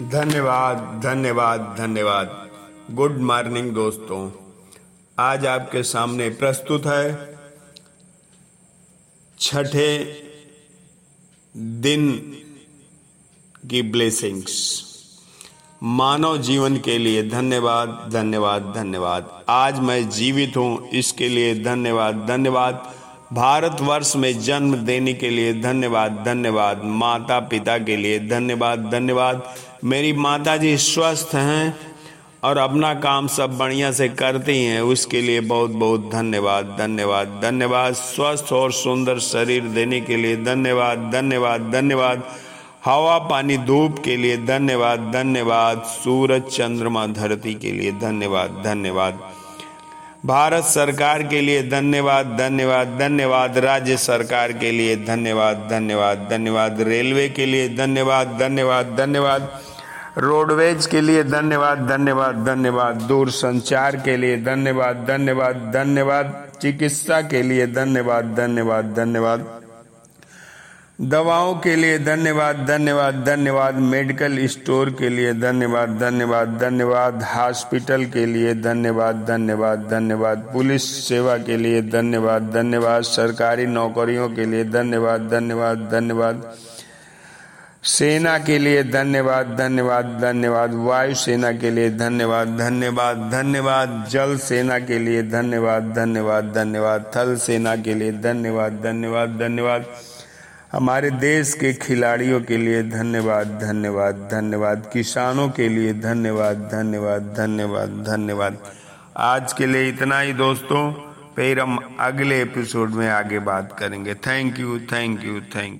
धन्यवाद धन्यवाद धन्यवाद। गुड मॉर्निंग दोस्तों। आज आपके सामने प्रस्तुत है छठे दिन की ब्लेसिंग्स मानव जीवन के लिए धन्यवाद धन्यवाद धन्यवाद। आज मैं जीवित हूँ, इसके लिए धन्यवाद धन्यवाद। भारतवर्ष में जन्म देने के लिए धन्यवाद धन्यवाद। माता पिता के लिए धन्यवाद धन्यवाद। मेरी माता जी स्वस्थ हैं और अपना काम सब बढ़िया से करती हैं, उसके लिए बहुत बहुत धन्यवाद धन्यवाद धन्यवाद। स्वस्थ और सुंदर शरीर देने के लिए धन्यवाद धन्यवाद धन्यवाद। हवा, पानी, धूप के लिए धन्यवाद धन्यवाद। सूरज, चंद्रमा, धरती के लिए धन्यवाद धन्यवाद। भारत सरकार के लिए धन्यवाद धन्यवाद धन्यवाद राज्य सरकार के लिए धन्यवाद धन्यवाद धन्यवाद रेलवे के लिए धन्यवाद धन्यवाद धन्यवाद रोडवेज़ के लिए धन्यवाद धन्यवाद धन्यवाद दूर संचार के लिए धन्यवाद धन्यवाद धन्यवाद चिकित्सा के लिए धन्यवाद धन्यवाद धन्यवाद दवाओं के लिए धन्यवाद धन्यवाद धन्यवाद मेडिकल स्टोर के लिए धन्यवाद धन्यवाद धन्यवाद हॉस्पिटल के लिए धन्यवाद धन्यवाद धन्यवाद पुलिस सेवा के लिए धन्यवाद धन्यवाद सरकारी नौकरियों के लिए धन्यवाद धन्यवाद धन्यवाद सेना के लिए धन्यवाद धन्यवाद धन्यवाद वायु सेना के लिए धन्यवाद धन्यवाद धन्यवाद जल सेना के लिए धन्यवाद धन्यवाद धन्यवाद थल सेना के लिए धन्यवाद धन्यवाद धन्यवाद हमारे देश के खिलाड़ियों के लिए धन्यवाद धन्यवाद धन्यवाद, किसानों के लिए धन्यवाद धन्यवाद धन्यवाद धन्यवाद। आज के लिए इतना ही दोस्तों, फिर हम अगले एपिसोड में आगे बात करेंगे। Thank you thank you thank you